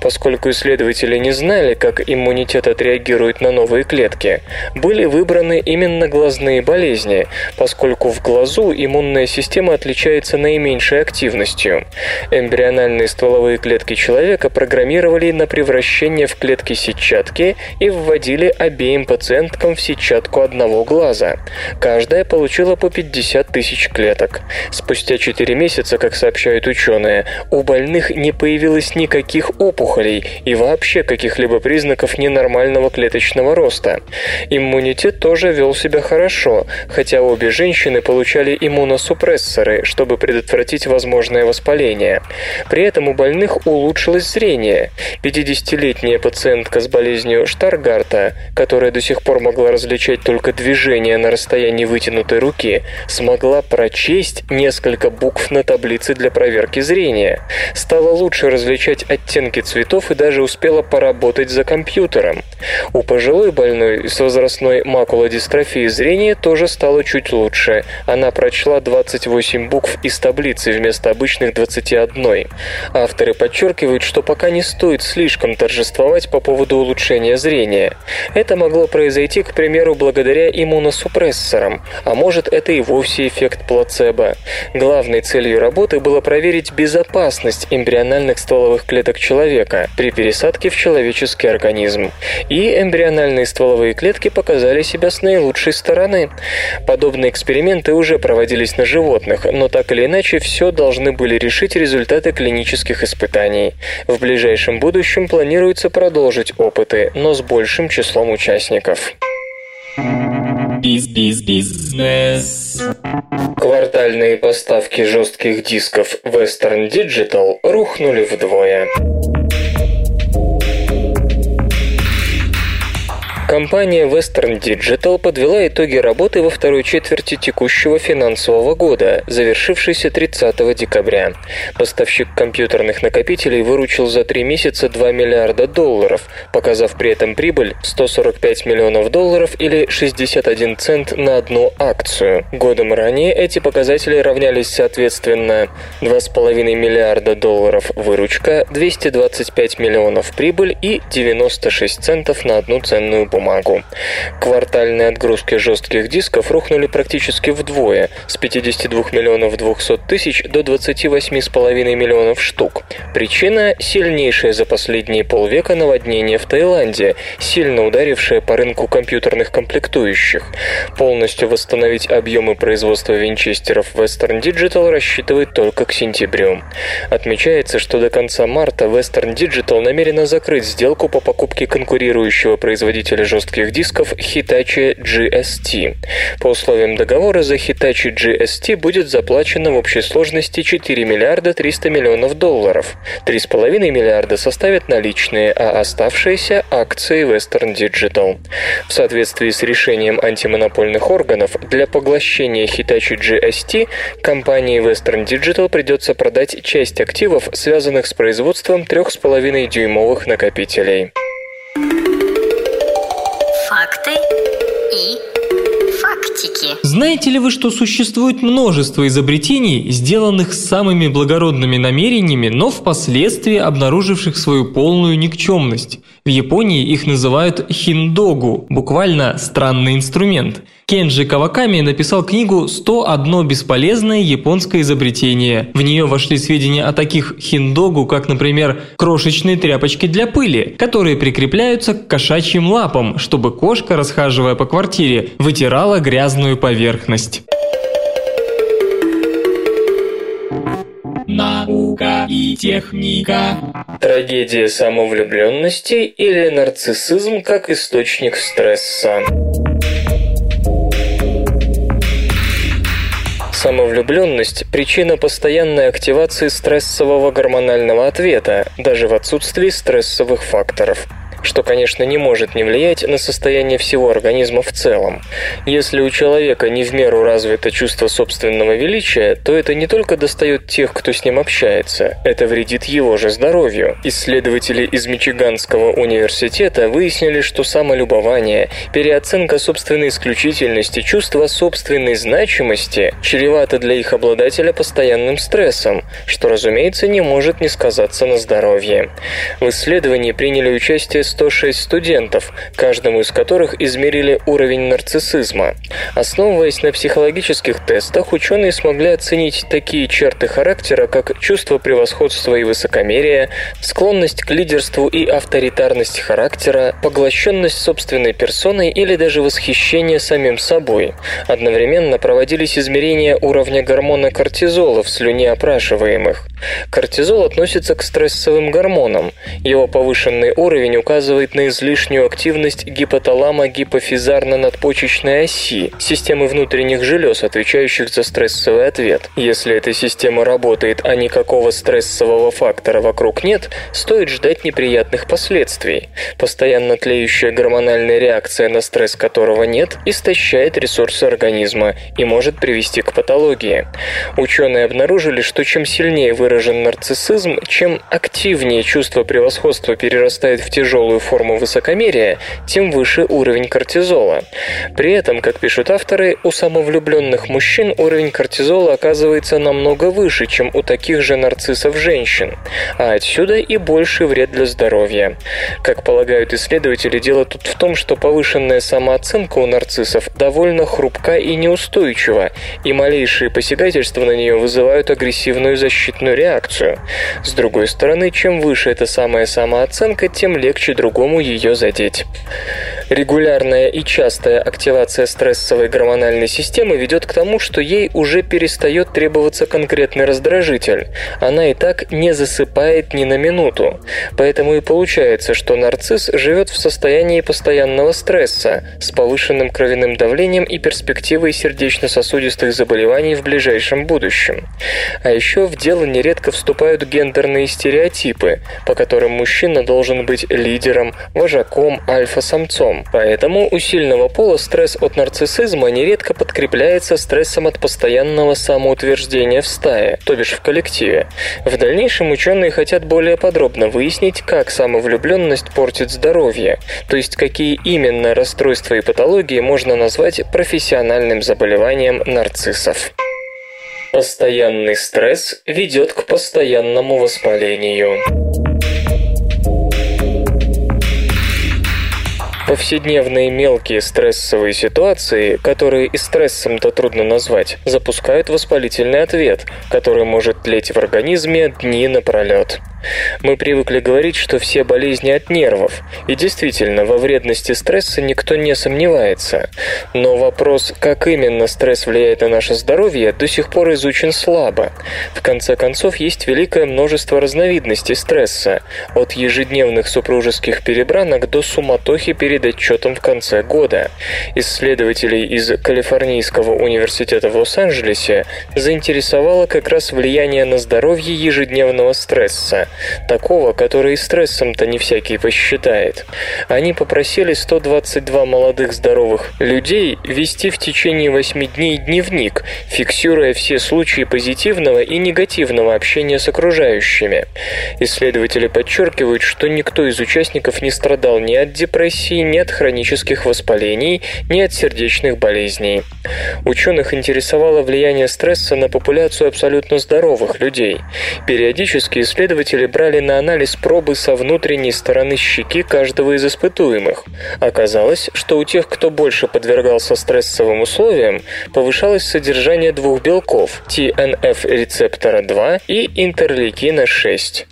Поскольку исследователи не знали, как иммунитет отреагирует на новые клетки, были выбраны именно глазные болезни, поскольку в глазу иммунная система отличается наименьшей активностью. Эмбриональные стволовые клетки человека программировали на превращение в клетки сетчатки и вводили обеим пациенткам в сетчатку одного глаза. Каждая получила по 50 тысяч клеток. Спустя 4 месяца, как сообщают ученые, у больных не появилось никаких опухолей и вообще каких-либо признаков ненормального клеточного роста. Иммунитет тоже вел себя хорошо, хотя обе женщины получали иммуносупрессоры, чтобы предотвратить возможное воспаление. При этом у больных улучшилось зрение. 50-летняя пациентка с болезнью Штаргарта, которая до сих пор могла различать только движение на расстоянии вытянутой руки, смогла прочесть несколько букв на таблице для проверки зрения. Стала лучше различать оттенки цветов и даже успела поработать за компьютером. У пожилой больной с возрастной макулодистрофией зрение тоже стало чуть лучше. Она прочла 28 букв из таблицы вместо обычных 21. Авторы подчеркивают, что пока не стоит слишком торжествовать по поводу улучшения зрения. Это могло произойти, к примеру, благодаря иммуносупрессорам, а может это и вовсе эффект плацебо. Главной целью работы было проверить безопасность эмбриональных стволовых клеток человека при пересадке в человеческий организм. И эмбриональные стволовые клетки показали себя с наилучшей стороны. Подобные эксперименты уже проводились на животных, но так или иначе все должны были решить результаты клинических испытаний. В ближайшем будущем планируется продолжить опыты, но с большим числом участников. Квартальные поставки жестких дисков Western Digital рухнули вдвое. Компания Western Digital подвела итоги работы во второй четверти текущего финансового года, завершившейся 30 декабря. Поставщик компьютерных накопителей выручил за три месяца 2 миллиарда долларов, показав при этом прибыль 145 миллионов долларов или 61 цент на одну акцию. Годом ранее эти показатели равнялись соответственно 2,5 миллиарда долларов выручка, 225 миллионов прибыль и 96 центов на одну ценную бумагу бумагу. Квартальные отгрузки жестких дисков рухнули практически вдвое, с 52 миллионов 200 тысяч до 28,5 миллионов штук. Причина – сильнейшее за последние полвека наводнение в Таиланде, сильно ударившее по рынку компьютерных комплектующих. Полностью восстановить объемы производства винчестеров Western Digital рассчитывает только к сентябрю. Отмечается, что до конца марта Western Digital намерена закрыть сделку по покупке конкурирующего производителя жестких дисков Hitachi GST. По условиям договора за Hitachi GST будет заплачено в общей сложности 4 миллиарда 300 миллионов долларов. 3,5 миллиарда составят наличные, а оставшиеся – акции Western Digital. В соответствии с решением антимонопольных органов, для поглощения Hitachi GST компании Western Digital придется продать часть активов, связанных с производством 3,5-дюймовых накопителей. Факты Знаете ли вы, что существует множество изобретений, сделанных самыми благородными намерениями, но впоследствии обнаруживших свою полную никчемность? В Японии их называют хиндогу, буквально «странный инструмент». Кенджи Каваками написал книгу «101 бесполезное японское изобретение». В нее вошли сведения о таких хиндогу, как, например, крошечные тряпочки для пыли, которые прикрепляются к кошачьим лапам, чтобы кошка, расхаживая по квартире, вытирала грязную поверхность. Наука и техника. Трагедия самовлюбленности или нарциссизм как источник стресса. Самовлюбленность – причина постоянной активации стрессового гормонального ответа, даже в отсутствии стрессовых факторов что, конечно, не может не влиять на состояние всего организма в целом. Если у человека не в меру развито чувство собственного величия, то это не только достает тех, кто с ним общается, это вредит его же здоровью. Исследователи из Мичиганского университета выяснили, что самолюбование, переоценка собственной исключительности, чувство собственной значимости чревато для их обладателя постоянным стрессом, что, разумеется, не может не сказаться на здоровье. В исследовании приняли участие 106 студентов, каждому из которых измерили уровень нарциссизма. Основываясь на психологических тестах, ученые смогли оценить такие черты характера, как чувство превосходства и высокомерия, склонность к лидерству и авторитарность характера, поглощенность собственной персоной или даже восхищение самим собой. Одновременно проводились измерения уровня гормона кортизола в слюне опрашиваемых. Кортизол относится к стрессовым гормонам. Его повышенный уровень указывает на излишнюю активность гипоталамо-гипофизарно-надпочечной оси, системы внутренних желез, отвечающих за стрессовый ответ. Если эта система работает, а никакого стрессового фактора вокруг нет, стоит ждать неприятных последствий. Постоянно тлеющая гормональная реакция на стресс которого нет, истощает ресурсы организма и может привести к патологии. Ученые обнаружили, что чем сильнее выражен нарциссизм, чем активнее чувство превосходства перерастает в тяжелую форму высокомерия, тем выше уровень кортизола. При этом, как пишут авторы, у самовлюбленных мужчин уровень кортизола оказывается намного выше, чем у таких же нарциссов женщин, а отсюда и больший вред для здоровья. Как полагают исследователи, дело тут в том, что повышенная самооценка у нарциссов довольно хрупка и неустойчива, и малейшие посягательства на нее вызывают агрессивную защитную реакцию. С другой стороны, чем выше эта самая самооценка, тем легче другому ее задеть. Регулярная и частая активация стрессовой гормональной системы ведет к тому, что ей уже перестает требоваться конкретный раздражитель. Она и так не засыпает ни на минуту. Поэтому и получается, что нарцисс живет в состоянии постоянного стресса с повышенным кровяным давлением и перспективой сердечно-сосудистых заболеваний в ближайшем будущем. А еще в дело нередко вступают гендерные стереотипы, по которым мужчина должен быть лидером, вожаком, альфа-самцом. Поэтому у сильного пола стресс от нарциссизма нередко подкрепляется стрессом от постоянного самоутверждения в стае, то бишь в коллективе. В дальнейшем ученые хотят более подробно выяснить, как самовлюбленность портит здоровье, то есть какие именно расстройства и патологии можно назвать профессиональным заболеванием нарциссов. Постоянный стресс ведет к постоянному воспалению. Повседневные мелкие стрессовые ситуации, которые и стрессом-то трудно назвать, запускают воспалительный ответ, который может тлеть в организме дни напролет. Мы привыкли говорить, что все болезни от нервов, и действительно, во вредности стресса никто не сомневается. Но вопрос, как именно стресс влияет на наше здоровье, до сих пор изучен слабо. В конце концов, есть великое множество разновидностей стресса, от ежедневных супружеских перебранок до суматохи перед отчетом в конце года. Исследователей из Калифорнийского университета в Лос-Анджелесе заинтересовало как раз влияние на здоровье ежедневного стресса, такого, который и стрессом-то не всякий посчитает. Они попросили 122 молодых здоровых людей вести в течение 8 дней дневник, фиксируя все случаи позитивного и негативного общения с окружающими. Исследователи подчеркивают, что никто из участников не страдал ни от депрессии, ни от хронических воспалений, ни от сердечных болезней. Ученых интересовало влияние стресса на популяцию абсолютно здоровых людей. Периодически исследователи исследователи брали на анализ пробы со внутренней стороны щеки каждого из испытуемых. Оказалось, что у тех, кто больше подвергался стрессовым условиям, повышалось содержание двух белков – TNF-рецептора 2 и интерлейкина-6.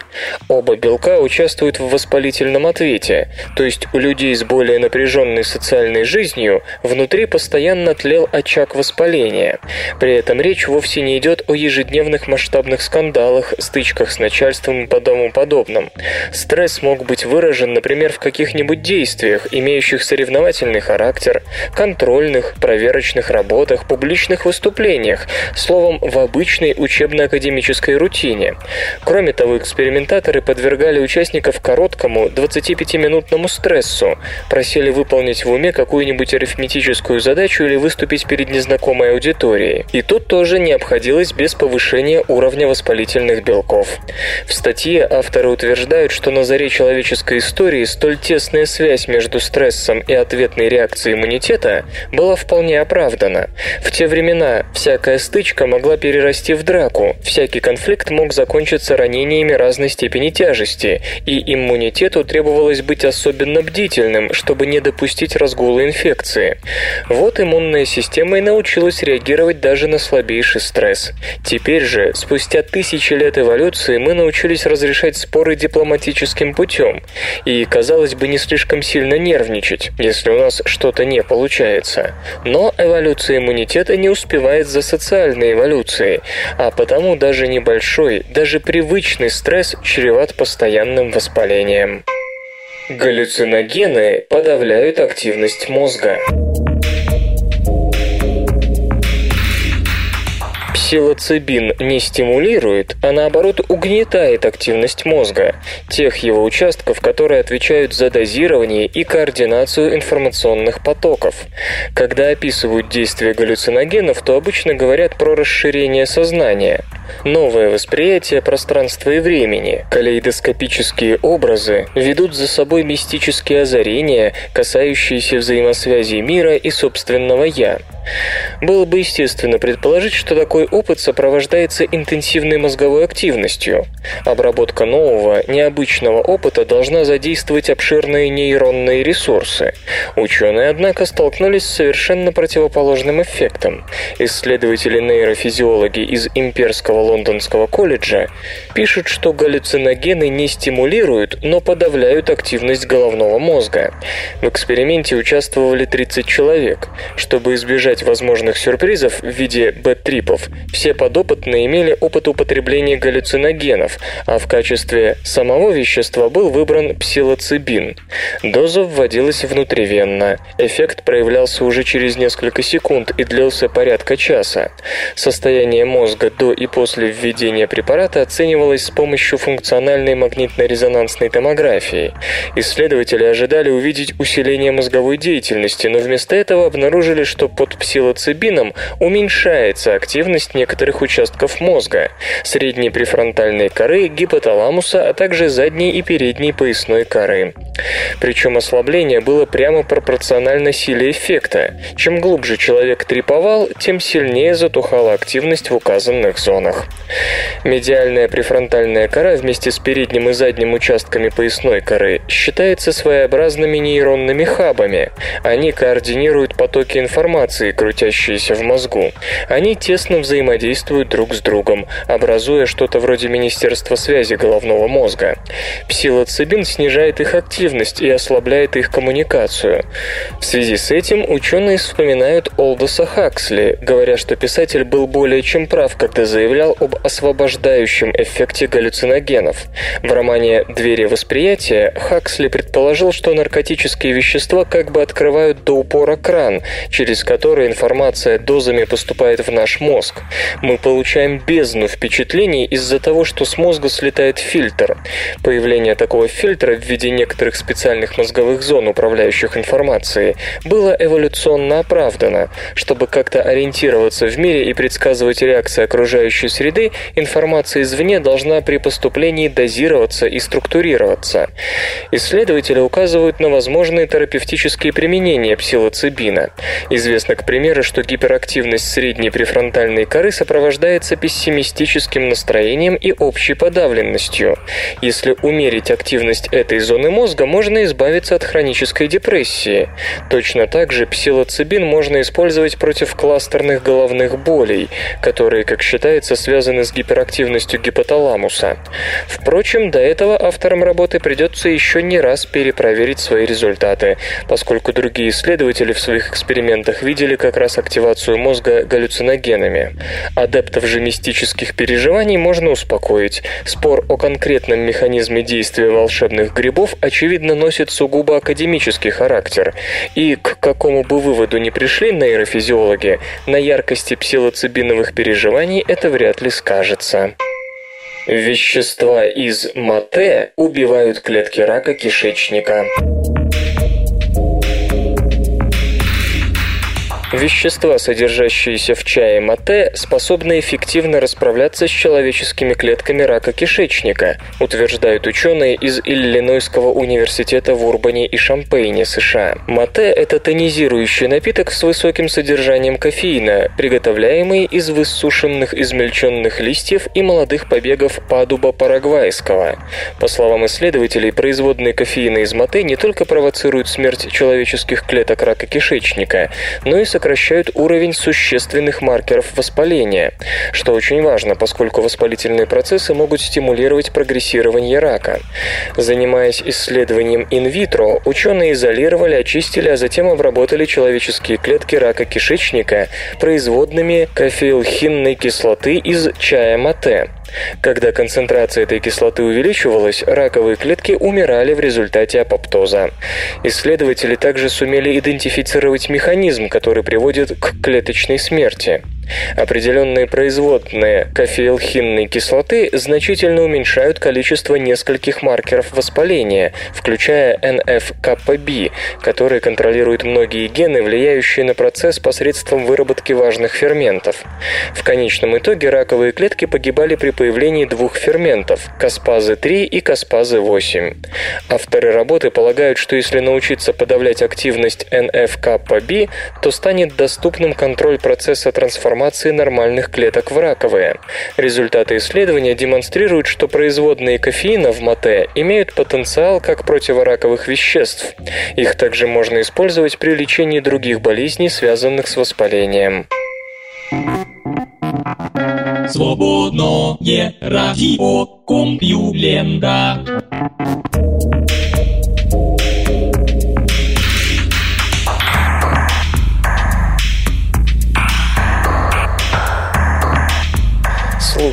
Оба белка участвуют в воспалительном ответе, то есть у людей с более напряженной социальной жизнью внутри постоянно тлел очаг воспаления. При этом речь вовсе не идет о ежедневных масштабных скандалах, стычках с начальством и тому подобном. Стресс мог быть выражен, например, в каких-нибудь действиях, имеющих соревновательный характер, контрольных, проверочных работах, публичных выступлениях, словом, в обычной учебно-академической рутине. Кроме того, экспериментаторы подвергали участников короткому 25-минутному стрессу, просили выполнить в уме какую-нибудь арифметическую задачу или выступить перед незнакомой аудиторией. И тут тоже не обходилось без повышения уровня воспалительных белков. В статье авторы утверждают, что на заре человеческой истории столь тесная связь между стрессом и ответной реакцией иммунитета была вполне оправдана. В те времена всякая стычка могла перерасти в драку, всякий конфликт мог закончиться ранениями разной степени тяжести, и иммунитету требовалось быть особенно бдительным, чтобы не допустить разгула инфекции. Вот иммунная система и научилась реагировать даже на слабейший стресс. Теперь же, спустя тысячи лет эволюции, мы научились разрешать споры дипломатическим путем и, казалось бы, не слишком сильно нервничать, если у нас что-то не получается. Но эволюция иммунитета не успевает за социальной эволюцией, а потому даже небольшой, даже привычный стресс чреват постоянным воспалением. Галлюциногены подавляют активность мозга. Псилоцибин не стимулирует, а наоборот угнетает активность мозга, тех его участков, которые отвечают за дозирование и координацию информационных потоков. Когда описывают действие галлюциногенов, то обычно говорят про расширение сознания. Новое восприятие пространства и времени, калейдоскопические образы ведут за собой мистические озарения, касающиеся взаимосвязи мира и собственного «я». Было бы естественно предположить, что такой опыт сопровождается интенсивной мозговой активностью. Обработка нового, необычного опыта должна задействовать обширные нейронные ресурсы. Ученые, однако, столкнулись с совершенно противоположным эффектом. Исследователи-нейрофизиологи из Имперского лондонского колледжа пишут, что галлюциногены не стимулируют, но подавляют активность головного мозга. В эксперименте участвовали 30 человек. Чтобы избежать возможных сюрпризов в виде бэт-трипов, все подопытные имели опыт употребления галлюциногенов, а в качестве самого вещества был выбран псилоцибин. Доза вводилась внутривенно. Эффект проявлялся уже через несколько секунд и длился порядка часа. Состояние мозга до и после введения препарата оценивалось с помощью функциональной магнитно-резонансной томографии. Исследователи ожидали увидеть усиление мозговой деятельности, но вместо этого обнаружили, что под псилоцибином уменьшается активность некоторых участков мозга, средней префронтальной коры, гипоталамуса, а также задней и передней поясной коры. Причем ослабление было прямо пропорционально силе эффекта. Чем глубже человек триповал, тем сильнее затухала активность в указанных зонах. Медиальная префронтальная кора вместе с передним и задним участками поясной коры считается своеобразными нейронными хабами. Они координируют потоки информации, крутящиеся в мозгу. Они тесно взаимодействуют друг с другом, образуя что-то вроде Министерства связи головного мозга. Псилоцибин снижает их активность и ослабляет их коммуникацию. В связи с этим ученые вспоминают Олдоса Хаксли, говоря, что писатель был более чем прав, когда заявлял об освобождающем эффекте галлюциногенов. В романе «Двери восприятия» Хаксли предположил, что наркотические вещества как бы открывают до упора кран, через который информация дозами поступает в наш мозг. Мы получаем бездну впечатлений из-за того, что с мозга слетает фильтр. Появление такого фильтра в виде некоторых специальных мозговых зон, управляющих информацией, было эволюционно оправдано. Чтобы как-то ориентироваться в мире и предсказывать реакции окружающей среды, информация извне должна при поступлении дозироваться и структурироваться. Исследователи указывают на возможные терапевтические применения псилоцибина. Известно, к примеры, что гиперактивность средней префронтальной коры сопровождается пессимистическим настроением и общей подавленностью. Если умерить активность этой зоны мозга, можно избавиться от хронической депрессии. Точно так же псилоцибин можно использовать против кластерных головных болей, которые, как считается, связаны с гиперактивностью гипоталамуса. Впрочем, до этого авторам работы придется еще не раз перепроверить свои результаты, поскольку другие исследователи в своих экспериментах видели как раз активацию мозга галлюциногенами. Адептов же мистических переживаний можно успокоить. Спор о конкретном механизме действия волшебных грибов очевидно носит сугубо академический характер. И к какому бы выводу ни пришли нейрофизиологи, на яркости псилоцибиновых переживаний это вряд ли скажется. Вещества из мате убивают клетки рака кишечника. Вещества, содержащиеся в чае мате, способны эффективно расправляться с человеческими клетками рака кишечника, утверждают ученые из Иллинойского университета в Урбане и Шампейне, США. Мате – это тонизирующий напиток с высоким содержанием кофеина, приготовляемый из высушенных измельченных листьев и молодых побегов падуба парагвайского. По словам исследователей, производные кофеина из мате не только провоцируют смерть человеческих клеток рака кишечника, но и сокращают уровень существенных маркеров воспаления, что очень важно, поскольку воспалительные процессы могут стимулировать прогрессирование рака. Занимаясь исследованием инвитро, ученые изолировали, очистили, а затем обработали человеческие клетки рака кишечника производными кофеилхинной кислоты из чая мате. Когда концентрация этой кислоты увеличивалась, раковые клетки умирали в результате апоптоза. Исследователи также сумели идентифицировать механизм, который приводит к клеточной смерти. Определенные производные кофеилхинной кислоты значительно уменьшают количество нескольких маркеров воспаления, включая NF-κB, который контролирует многие гены, влияющие на процесс посредством выработки важных ферментов. В конечном итоге раковые клетки погибали при появлении двух ферментов – каспазы-3 и каспазы-8. Авторы работы полагают, что если научиться подавлять активность NF-κB, то станет доступным контроль процесса трансформации трансформации нормальных клеток в раковые. Результаты исследования демонстрируют, что производные кофеина в мате имеют потенциал как противораковых веществ. Их также можно использовать при лечении других болезней, связанных с воспалением. Свободное радио Компьюлента.